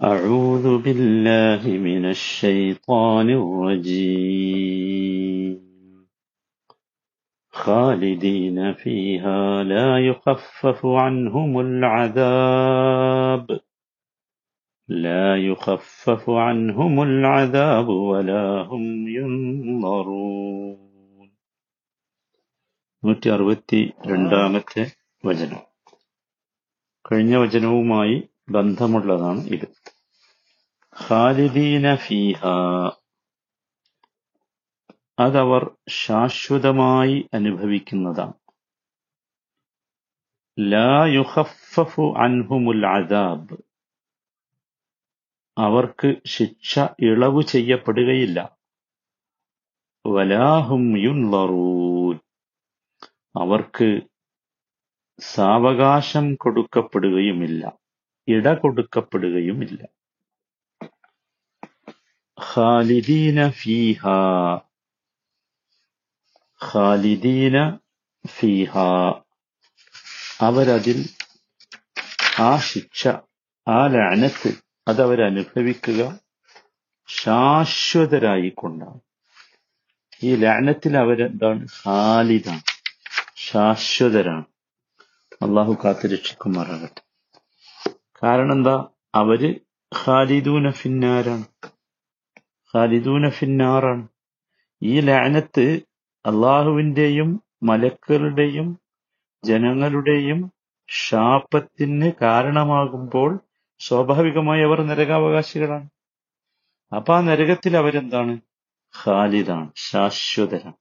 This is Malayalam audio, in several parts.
أعوذ بالله من الشيطان الرجيم خالدين فيها لا يخفف عنهم العذاب لا يخفف عنهم العذاب ولا هم ينظرون നൂറ്റി അറുപത്തി രണ്ടാമത്തെ വചനം കഴിഞ്ഞ വചനവുമായി ബന്ധമുള്ളതാണ് ഇത്. ഖാലിദീന ഫീഹ. അതവർ ശാശ്വതമായി അനുഭവിക്കുന്നതാണ്. ലാ യുഖഫഫു അൻഹുമുൽ അദാബ്. അവർക്ക് ശിക്ഷ ഇളവ് ചെയ്യപ്പെടുകയില്ല. വലാഹും യുൻവറൂൻ അവർക്ക് സാവകാശം കൊടുക്കപ്പെടുകയുമില്ല. ഇട കൊടുക്കപ്പെടുകയുമില്ല ഖാലിദീന ഫീഹ. ഖാലിദീന ഫീഹ. അവരതിൽ ആ ശിക്ഷ ആ ലാനത്ത് അതവരനുഭവിക്കുക ശാശ്വതരായിക്കൊണ്ടാണ്. ഈ ലാനത്തിൽ അവരെന്താണ്? ഖാലിദാണ്. ശാശ്വതരാണ്. അള്ളാഹു കാത്തുരക്ഷിക്കുമാറാകട്ടെ. കാരണം എന്താ അവർ ഖാലിദൂന ഫിന്നാരാണ്. ഖാലിദൂന ഫിന്നാറാണ്. ഈ ലാനത്ത് അള്ളാഹുവിന്റെയും മലക്കളുടെയും ജനങ്ങളുടെയും ശാപത്തിന് കാരണമാകുമ്പോൾ സ്വാഭാവികമായി അവർ നരകാവകാശികളാണ്. അപ്പൊ ആ നരകത്തിൽ അവരെന്താണ്? ഖാലിദാണ് ശാശ്വതരാണ്.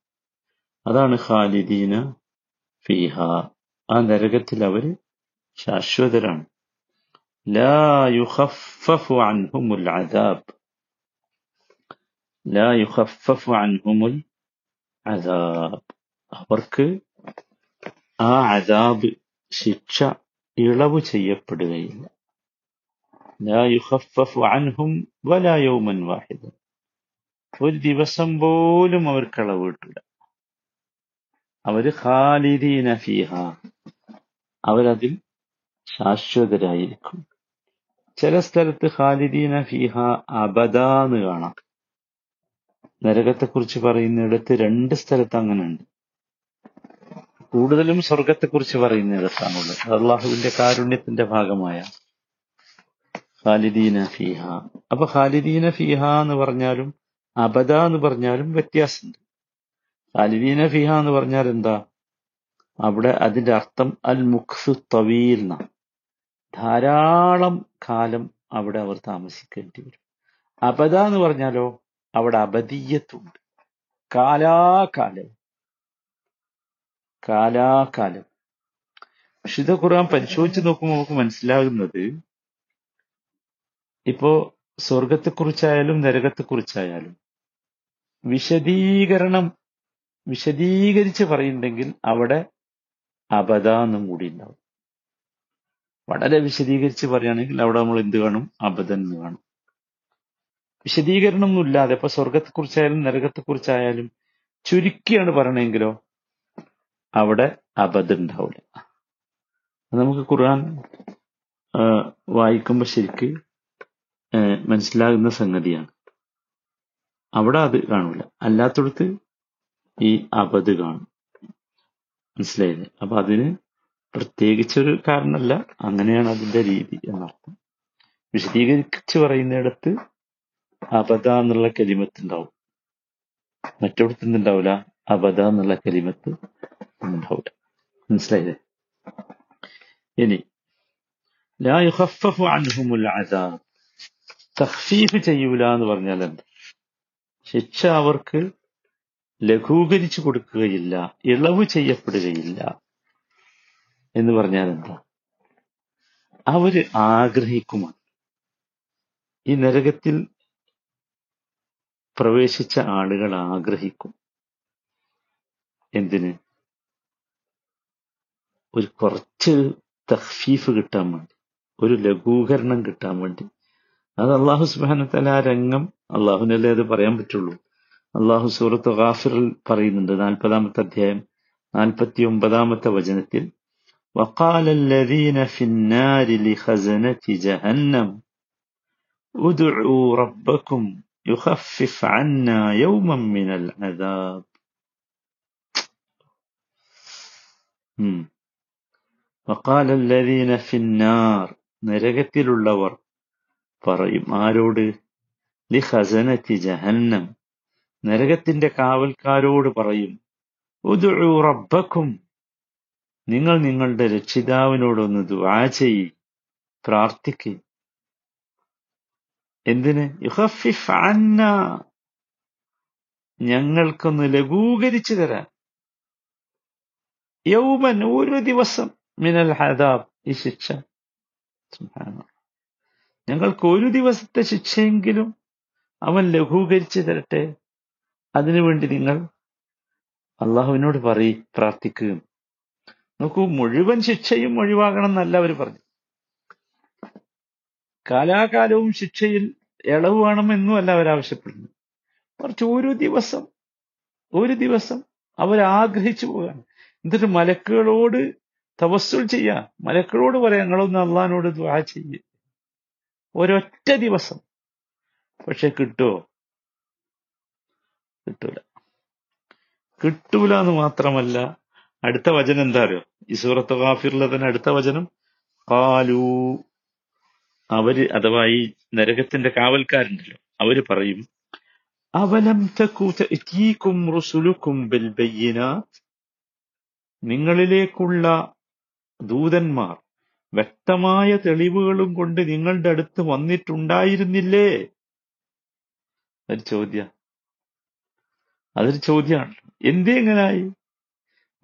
അതാണ് ഖാലിദീന ഫിഹ. ആ നരകത്തിൽ അവർ ശാശ്വതരാണ്. ലാ യുഖഫഫു അൻഹുമുൽ അദാബ് ലാ യുഖഫഫു അൻഹുമുൽ അദാബ് അവർക്ക് ആ അദാബ് ശിക്ഷ ഇളവ് ചെയ്യപ്പെടുകയില്ല. ലാ യുഖഫഫു അൻഹും വലാ യൗമൻ വാഹിദൻ ഒരു ദിവസം പോലും അവർക്ക് ഇളവ് കിട്ടില്ല അവർ ഖാലിദീന ഫീഹ. അവരതിൽ ശാശ്വതരായിരിക്കും. ചില സ്ഥലത്ത് ഖാലിദീന ഫിഹ അബദ എന്ന് കാണാം. നരകത്തെക്കുറിച്ച് പറയുന്നിടത്ത് രണ്ട് സ്ഥലത്ത് അങ്ങനെ ഉണ്ട് കൂടുതലും സ്വർഗത്തെക്കുറിച്ച് പറയുന്നിടത്താണുള്ളത്. അള്ളാഹുവിന്റെ കാരുണ്യത്തിന്റെ ഭാഗമായ ഖാലിദീന ഫിഹ. അപ്പൊ ഖാലിദീന ഫിഹ എന്ന് പറഞ്ഞാലും അബദ എന്ന് പറഞ്ഞാലും വ്യത്യാസമുണ്ട്. ഖാലിദീന ഫിഹ എന്ന് പറഞ്ഞാൽ എന്താ? അവിടെ അതിന്റെ അർത്ഥം അൽ മുഖ്സു തവീൽ ധാരാളം കാലം അവിടെ അവർ താമസിക്കേണ്ടി വരും. അബദ എന്ന് പറഞ്ഞാലോ അവിടെ അബദീയത്തുണ്ട്. കാലാകാലം. കാലാകാലം. വിശുദ്ധ ഖുർആൻ പരിശോധിച്ച് നോക്കുമ്പോൾ നമുക്ക് മനസ്സിലാകുന്നത് ഇപ്പോ സ്വർഗത്തെക്കുറിച്ചായാലും നരകത്തെക്കുറിച്ചായാലും വിശദീകരണം വിശദീകരിച്ച് പറയുന്നുണ്ടെങ്കിൽ അവിടെ അബദ എന്നും കൂടി ഉണ്ടാവും. വളരെ വിശദീകരിച്ച് പറയുകയാണെങ്കിൽ അവിടെ നമ്മൾ എന്ത് കാണും? അബദൻ എന്ന് കാണും. വിശദീകരണം ഒന്നും ഇല്ലാതെ ഇപ്പൊ സ്വർഗത്തെക്കുറിച്ചായാലും നരകത്തെക്കുറിച്ചായാലും ചുരുക്കിയാണ് പറയണമെങ്കിലോ അവിടെ അബദ്ധം ഉണ്ടാവില്ല. നമുക്ക് ഖുർആൻ വായിക്കുമ്പോൾ ശരിക്ക് മനസ്സിലാകുന്ന സംഗതിയാണ്. അവിടെ അത് കാണില്ല അല്ലാത്തടത്ത് ഈ അബദ് കാണും. മനസ്സിലായില്ലേ? അപ്പൊ അതിന് പ്രത്യേകിച്ചൊരു കാരണമല്ല. അങ്ങനെയാണ് അതിന്റെ രീതി എന്നർത്ഥം. വിശദീകരിച്ച് പറയുന്നിടത്ത് അബദ എന്നുള്ള കലിമത്ത് ഉണ്ടാവും. മറ്റിടത്ത് എന്തുണ്ടാവില്ല അബദ എന്നുള്ള കലിമത്ത് ഉണ്ടാവില്ല. മനസ്സിലായില്ലേ? ഇനി തഖ്ഫീഫ് ചെയ്യൂല എന്ന് പറഞ്ഞാൽ എന്ത്? ശിക്ഷ അവർക്ക് ലഘൂകരിച്ചു കൊടുക്കുകയില്ല ഇളവ് ചെയ്യപ്പെടുകയില്ല. എന്ന് പറഞ്ഞാൽ എന്താ? അവർ ആഗ്രഹിക്കുമാണ്. ഈ നരകത്തിൽ പ്രവേശിച്ച ആളുകൾ ആഗ്രഹിക്കും. എന്തിന്? ഒരു കുറച്ച് തഹ്ഫീഫ് കിട്ടാൻ വേണ്ടി ഒരു ലഘൂകരണം കിട്ടാൻ വേണ്ടി. അത് അള്ളാഹു സുബാനത്തല ആ രംഗം അള്ളാഹുനല്ലേ അത് പറയാൻ പറ്റുള്ളൂ? അള്ളാഹു സൂറത്ത് ഗാഫിറിൽ പറയുന്നുണ്ട് നാൽപ്പതാമത്തെ അധ്യായം നാൽപ്പത്തി ഒമ്പതാമത്തെ വചനത്തിൽ وقال الذين في النار لخزنة جهنم ادعوا ربكم يخفف عنا يوما من العذاب ഉം. وقال الذين في النار നരകത്തിലുള്ളവർ പറയും ആരോട് ലി ഖസനത്തി ജഹന്നം നരകത്തിന്റെ കാവൽക്കാരോട് പറയും ഉദ്ഉ റബ്ബക്കും നിങ്ങൾ നിങ്ങളുടെ രക്ഷിതാവിനോടൊന്ന് ദുആ ചെയ്യി പ്രാർത്ഥിക്കുക എന്തിന്? യുഖഫിഫ് അന്ന. ഞങ്ങൾക്കൊന്ന് ലഘൂകരിച്ചു തരാൻ. യൗമൻ ഒരു ദിവസം മിനൽ ഹദാബ് ഈ ശിക്ഷ. ഞങ്ങൾക്ക് ഒരു ദിവസത്തെ ശിക്ഷയെങ്കിലും അവൻ ലഘൂകരിച്ചു തരട്ടെ. അതിനുവേണ്ടി നിങ്ങൾ അള്ളാഹുവിനോട് പറയും പ്രാർത്ഥിക്കുക നോക്കൂ മുഴുവൻ ശിക്ഷയും ഒഴിവാകണം എന്നല്ല അവർ പറഞ്ഞു കാലാകാലവും ശിക്ഷയിൽ ഇളവ് വേണമെന്നും അല്ല അവരാവശ്യപ്പെടുന്നു മറിച്ച് ഒരു ദിവസം ഒരു ദിവസം അവരാഗ്രഹിച്ചു പോകാണ് എന്നിട്ട് മലക്കുകളോട് തവസ്സുൽ ചെയ്യാം. മലക്കുകളോട് പറയാം ഞങ്ങളൊന്ന് അള്ളഹാനോട് ദ്വാ ചെയ്യ. ഒരൊറ്റ ദിവസം. പക്ഷെ കിട്ടുമോ കിട്ടൂല. കിട്ടൂല എന്ന് മാത്രമല്ല അടുത്ത വചനം എന്താ അറിയോ ഈ സൂറത്ത് ഗാഫിറിലെ തന്നെ അടുത്ത വചനം? കാലു അവർ അഥവാ ഈ നരകത്തിന്റെ കാവൽക്കാരുണ്ടല്ലോ അവർ പറയും അവലം തകു തഅതീകും റുസുലുക്കും ബിൽ നിങ്ങളിലേക്കുള്ള ദൂതന്മാർ വ്യക്തമായ തെളിവുകളും കൊണ്ട് നിങ്ങളുടെ അടുത്ത് വന്നിട്ടുണ്ടായിരുന്നില്ലേ? ഒരു ചോദ്യ. അതൊരു ചോദ്യമാണ്. എന്തേ എങ്ങനായി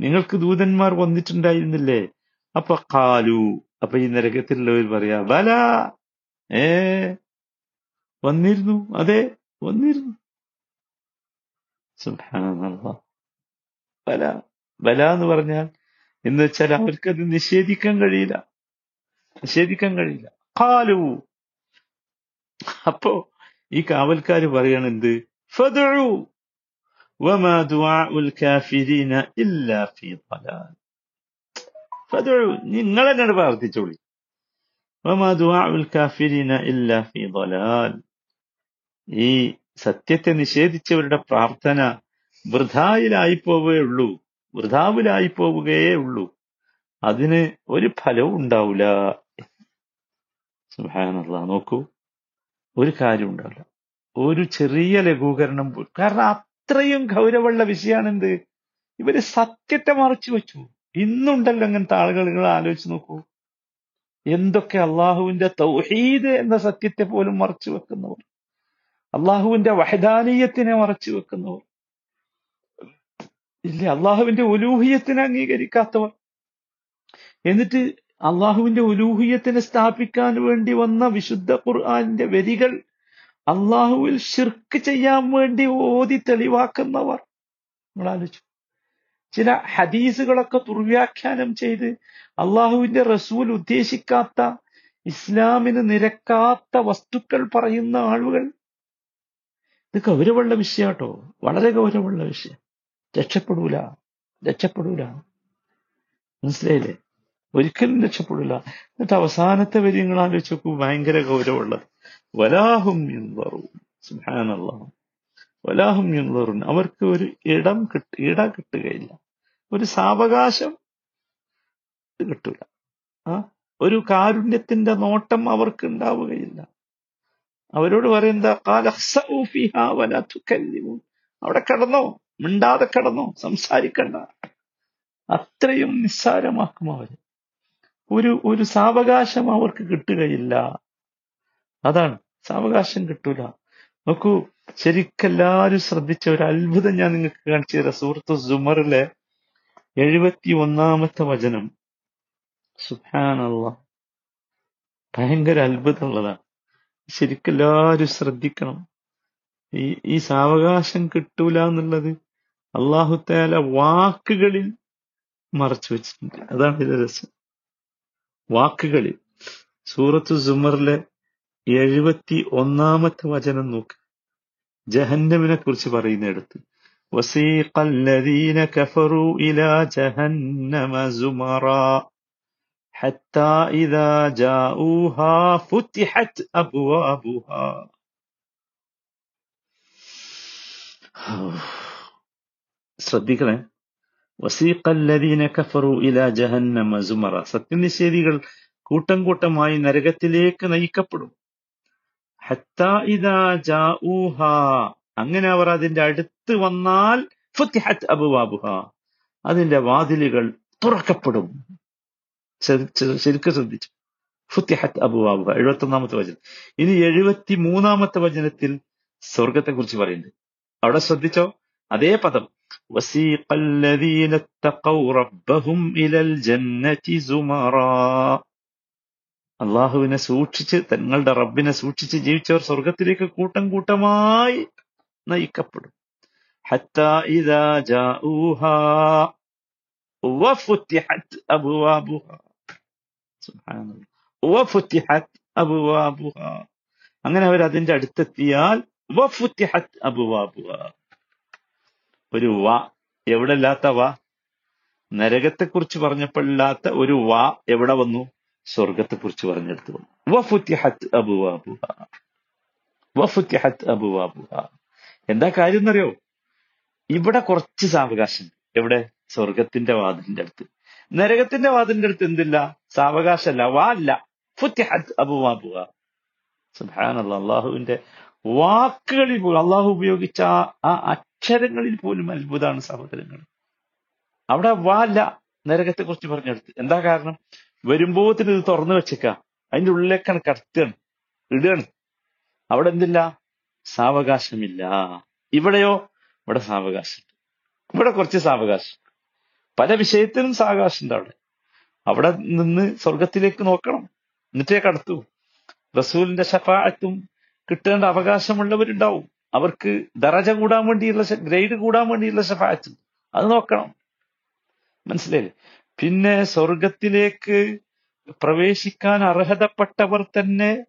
നിങ്ങൾക്ക് ദൂതന്മാർ വന്നിട്ടുണ്ടായിരുന്നില്ലേ? അപ്പൊ കാലു അപ്പൊ ഈ നരകത്തിലുള്ളവർ പറയാ വല. ഏ? വന്നിരുന്നു. അതെ വന്നിരുന്നു. വല വല എന്ന് പറഞ്ഞാൽ എന്ന് വെച്ചാൽ അവർക്കത് നിഷേധിക്കാൻ കഴിയില്ല. നിഷേധിക്കാൻ കഴിയില്ല. കാലു അപ്പോ ഈ കാവൽക്കാര് പറയണെന്ത് എന്ത് വമാ ദുആഉൽ കാഫിരീന ഇല്ലാ ഫീ ളലാൽ ഫദഉ നിങ്ങൾ എന്നോട് പ്രാർത്ഥിച്ചോളി. വമാ ദുആഉൽ കാഫിരീന ഇല്ലാ ഫീ ളലാൽ ഈ സത്യത്തെ നിഷേധിച്ചവരുടെ പ്രാർത്ഥന വൃഥായിലായി പോവുകയുള്ളൂ വൃഥാവിലായി പോവുകയേ ഉള്ളൂ അതിന് ഒരു ഫലവും ഉണ്ടാവില്ല സുഹാനല്ല നോക്കൂ. ഒരു കാര്യം ഉണ്ടാവില്ല ഒരു ചെറിയ ലഘൂകരണം പോലും. കാരണം അത്രയും ഗൗരവമുള്ള വിഷയമാണ് എന്ത് ഇവർ സത്യത്തെ മറച്ചു വെച്ചു. ഇന്നുണ്ടല്ലോ അങ്ങനത്തെ ആളുകൾ നിങ്ങൾ ആലോചിച്ച് നോക്കൂ. എന്തൊക്കെ അള്ളാഹുവിന്റെ തൗഹീദ് എന്ന സത്യത്തെ പോലും മറച്ചു വെക്കുന്നവർ. അള്ളാഹുവിന്റെ വഹദാനീയത്തിനെ മറച്ചു വെക്കുന്നവർ. ഇല്ല? അള്ളാഹുവിന്റെ ഉലൂഹിയത്തിനെ അംഗീകരിക്കാത്തവർ. എന്നിട്ട് അള്ളാഹുവിന്റെ ഉലൂഹിയത്തിനെ സ്ഥാപിക്കാൻ വേണ്ടി വന്ന വിശുദ്ധ ഖുർആാനിന്റെ വരികൾ അള്ളാഹുവിൽ ഷിർക്ക് ചെയ്യാൻ വേണ്ടി ഓതി തെളിവാക്കുന്നവർ. നിങ്ങൾ ആലോചിച്ചു. ചില ഹദീസുകളൊക്കെ ദുർവ്യാഖ്യാനം ചെയ്ത് അള്ളാഹുവിന്റെ റസൂൽ ഉദ്ദേശിക്കാത്ത ഇസ്ലാമിന് നിരക്കാത്ത വസ്തുക്കൾ പറയുന്ന ആളുകൾ. ഇത് ഗൗരവമുള്ള വിഷയാട്ടോ വളരെ ഗൗരവമുള്ള വിഷയം. രക്ഷപ്പെടൂല. രക്ഷപ്പെടൂല. മനസ്സിലായില്ലേ? ഒരിക്കലും രക്ഷപ്പെടില്ല എന്നിട്ട് അവസാനത്തെ വരി നിങ്ങൾ ആലോചിച്ച് നോക്കൂ. ഭയങ്കര ഗൗരവമുള്ളത്. വലാഹും യുൻദറൂൻ സുബ്ഹാനല്ലാഹ് വലാഹും യുൻദറൂൻ. അവർക്ക് ഒരു ഇടം കിട്ട ഇട കിട്ടുകയില്ല. ഒരു സാവകാശം കിട്ടൂല. ആ? ഒരു കാരുണ്യത്തിന്റെ നോട്ടം അവർക്ക് ഉണ്ടാവുകയില്ല. അവരോട് പറയുന്ന. അവിടെ കടന്നോ? മിണ്ടാതെ കടന്നോ? സംസാരിക്കണ്ട. അത്രയും നിസ്സാരമാക്കും അവർ. ഒരു ഒരു സാവകാശം അവർക്ക് കിട്ടുകയില്ല. അതാണ്. സാവകാശം കിട്ടൂല. നോക്കൂ ശരിക്കെല്ലാരും ശ്രദ്ധിച്ച ഒരു അത്ഭുതം ഞാൻ നിങ്ങൾക്ക് കാണിച്ചു തരാം. സുഹൃത്ത് സുമറിലെ എഴുപത്തി ഒന്നാമത്തെ വചനം. സുഹാനല്ല ഭയങ്കര അത്ഭുതമുള്ളതാണ്. ശരിക്കെല്ലാരും ശ്രദ്ധിക്കണം. ഈ ഈ സാവകാശം കിട്ടൂല എന്നുള്ളത് അള്ളാഹുത്തേല വാക്കുകളിൽ മറച്ചു വെച്ചിട്ടുണ്ട്. അതാണ് ഇതിന്റെ രസം. വാക്കുകളിൽ. സൂറത്ത് സുമറിലെ എഴുപത്തി ഒന്നാമത്തെ വചനം നോക്ക് ജഹന്നമിനെ കുറിച്ച് പറയുന്നിടത്ത് وسيق الذين كفروا إلى جهنم زمرا حتى إذا جاءوها فتحت أبوابها ശ്രദ്ധിക്കണേ വസീഖല്ലദീന കഫറു ഇലാ ജഹന്നമ സുമറ സത്യനിഷേധികൾ കൂട്ടം കൂട്ടമായി നരകത്തിലേക്ക് നയിക്കപ്പെടും ഹത്താ ഇദാ ജാഊഹ അങ്ങനെ അവർ അതിന്റെ അടുത്ത് വന്നാൽ ഫുത്തിഹത്ത് അബുവാബുഹ അതിന്റെ വാതിലുകൾ തുറക്കപ്പെടും ശരി- ശരി- ശരിക്കും ശ്രദ്ധിച്ചു ഫുത്തിഹത്ത് അബുവാബുഹ എഴുപത്തി ഒന്നാമത്തെ വചനം ഇനി എഴുപത്തി മൂന്നാമത്തെ വചനത്തിൽ സ്വർഗത്തെ കുറിച്ച് പറയുന്നുണ്ട് അവിടെ ശ്രദ്ധിച്ചോ അതേ പദം وسيق الذين اتقوا ربهم إلى الجنة زمرا അള്ളാഹുവിനെ സൂക്ഷിച്ച് തങ്ങളുടെ റബ്ബിനെ സൂക്ഷിച്ച് ജീവിച്ചവർ സ്വർഗത്തിലേക്ക് കൂട്ടം കൂട്ടമായി നയിക്കപ്പെടും. അങ്ങനെ അവർ അതിന്റെ അടുത്തെത്തിയാൽ ഒരു വ എവിടെ ഇല്ലാത്ത വ? നരകത്തെക്കുറിച്ച് പറഞ്ഞപ്പോൾ ഇല്ലാത്ത ഒരു വ എവിടെ വന്നു? സ്വർഗത്തെക്കുറിച്ച് കുറിച്ച് പറഞ്ഞെടുത്തു എന്താ കാര്യം എന്നറിയോ? ഇവിടെ കുറച്ച് സാവകാശം. എവിടെ? സ്വർഗത്തിന്റെ വാതിലിന്റെ അടുത്ത്. നരകത്തിന്റെ വാതിലിന്റെ അടുത്ത് എന്തില്ല? സാവകാശമല്ല. വാ അല്ല അള്ളാഹുവിന്റെ വാക്കുകളിൽ പോലും അള്ളാഹു ഉപയോഗിച്ച ആ അക്ഷരങ്ങളിൽ പോലും അത്ഭുതമാണ് സഹോദരങ്ങൾ അവിടെ വാ അല്ല നരകത്തെ കുറിച്ച് പറഞ്ഞെടുത്ത്. എന്താ കാരണം? വരുമ്പോത്തിന് ഇത് തുറന്നു വെച്ചേക്ക. അതിന്റെ ഉള്ളിലേക്കാണ് കടത്തുകയാണ് ഇടുകയാണ്. അവിടെ എന്തില്ല? സാവകാശമില്ല. ഇവിടെയോ? ഇവിടെ സാവകാശം. ഇവിടെ കുറച്ച് സാവകാശം. പല വിഷയത്തിനും സാവകാശം ഉണ്ട് അവിടെ. അവിടെ നിന്ന് സ്വർഗത്തിലേക്ക് നോക്കണം. എന്നിട്ടേ കടത്തു. റസൂലിന്റെ ഷഫാഅത്തും കിട്ടേണ്ട അവകാശമുള്ളവരുണ്ടാവും. അവർക്ക് ദറജ കൂടാൻ വേണ്ടിയുള്ള ഗ്രേഡ് കൂടാൻ വേണ്ടിയുള്ള ഷഫാഅത്ത് അത് നോക്കണം. മനസ്സിലായില്ലേ? പിന്നെ സ്വർഗത്തിലേക്ക് പ്രവേശിക്കാൻ അർഹതപ്പെട്ടവർ തന്നെ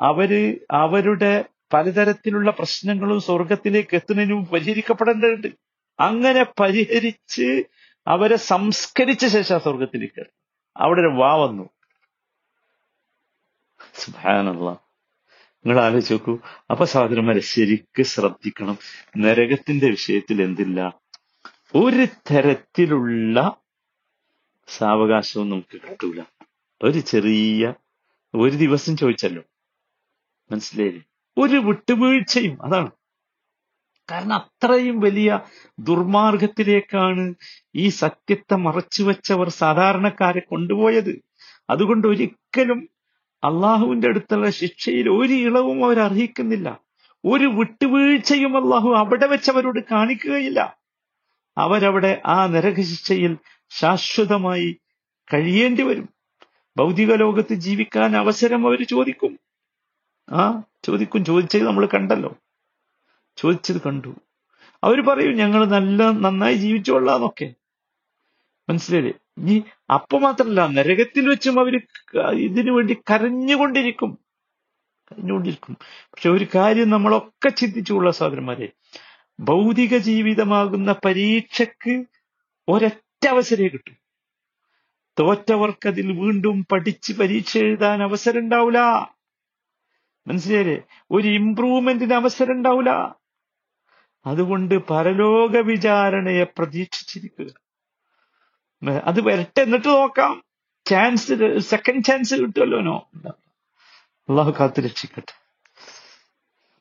അവർ അവരുടെ പലതരത്തിലുള്ള പ്രശ്നങ്ങളും സ്വർഗത്തിലേക്ക് എത്തുന്നതിന് പരിഹരിക്കപ്പെടേണ്ടതുണ്ട്. അങ്ങനെ പരിഹരിച്ച് അവരെ സംസ്കരിച്ച ശേഷം സ്വർഗത്തിലേക്ക് അവിടെ ഒരു വാ വന്നു. സുഭാനുള്ള നിങ്ങൾ ആലോചിച്ച് നോക്കൂ. അപ്പൊ സഹോദരന്മാരെ ശരിക്ക് ശ്രദ്ധിക്കണം. നരകത്തിന്റെ വിഷയത്തിൽ എന്തില്ല? ഒരു തരത്തിലുള്ള സാവകാശവും നമുക്ക് കിട്ടൂല. ഒരു ചെറിയ ഒരു ദിവസം ചോദിച്ചല്ലോ. മനസ്സിലായില്ലേ? ഒരു വിട്ടുവീഴ്ചയും അതാണ്. കാരണം അത്രയും വലിയ ദുർമാർഗത്തിലേക്കാണ് ഈ സത്യത്തെ മറച്ചു വെച്ചവർ സാധാരണക്കാരെ കൊണ്ടുപോയത്. അതുകൊണ്ട് ഒരിക്കലും അള്ളാഹുവിന്റെ അടുത്തുള്ള ശിക്ഷയിൽ ഒരു ഇളവും അവർ അർഹിക്കുന്നില്ല. ഒരു വിട്ടുവീഴ്ചയും അള്ളാഹു അവിടെ വെച്ച് അവരോട് കാണിക്കുകയില്ല. അവരവിടെ ആ നരകശിക്ഷയിൽ ശാശ്വതമായി കഴിയേണ്ടി വരും. ഭൗതിക ലോകത്ത് ജീവിക്കാൻ അവസരം അവർ ചോദിക്കും. ആ ചോദിക്കും. ചോദിച്ചത് നമ്മൾ കണ്ടല്ലോ. ചോദിച്ചത് കണ്ടു. അവർ പറയും ഞങ്ങൾ നല്ല നന്നായി ജീവിച്ചുകൊള്ളാന്നൊക്കെ മനസ്സിലായില്ലേ? ഇനി അപ്പൊ മാത്രല്ല നരകത്തിൽ വെച്ചും അവർ ക- ഇതിനു വേണ്ടി കരഞ്ഞുകൊണ്ടിരിക്കും. കരഞ്ഞുകൊണ്ടിരിക്കും. പക്ഷെ ഒരു കാര്യം നമ്മളൊക്കെ ചിന്തിച്ചുകൊള്ള സഹോദരന്മാരെ ഭൗതിക ജീവിതമാകുന്ന പരീക്ഷക്ക് ഒരൊറ്റ അവസരമേ കിട്ടൂ. തോറ്റവർക്കതിൽ വീണ്ടും പഠിച്ച് പരീക്ഷ എഴുതാൻ അവസരം ഉണ്ടാവില്ല മനസ്സിലായില്ലേ? ഒരു ഇംപ്രൂവ്മെന്റിന് അവസരം ഉണ്ടാവില്ല അതുകൊണ്ട് പരലോക വിചാരണയെ പ്രതീക്ഷിച്ചിരിക്കുക. അത് വരട്ടെ എന്നിട്ട് നോക്കാം. ചാൻസ് സെക്കൻഡ് ചാൻസ് കിട്ടുമല്ലോ നോ അള്ളാഹു കാത്തു രക്ഷിക്കട്ടെ.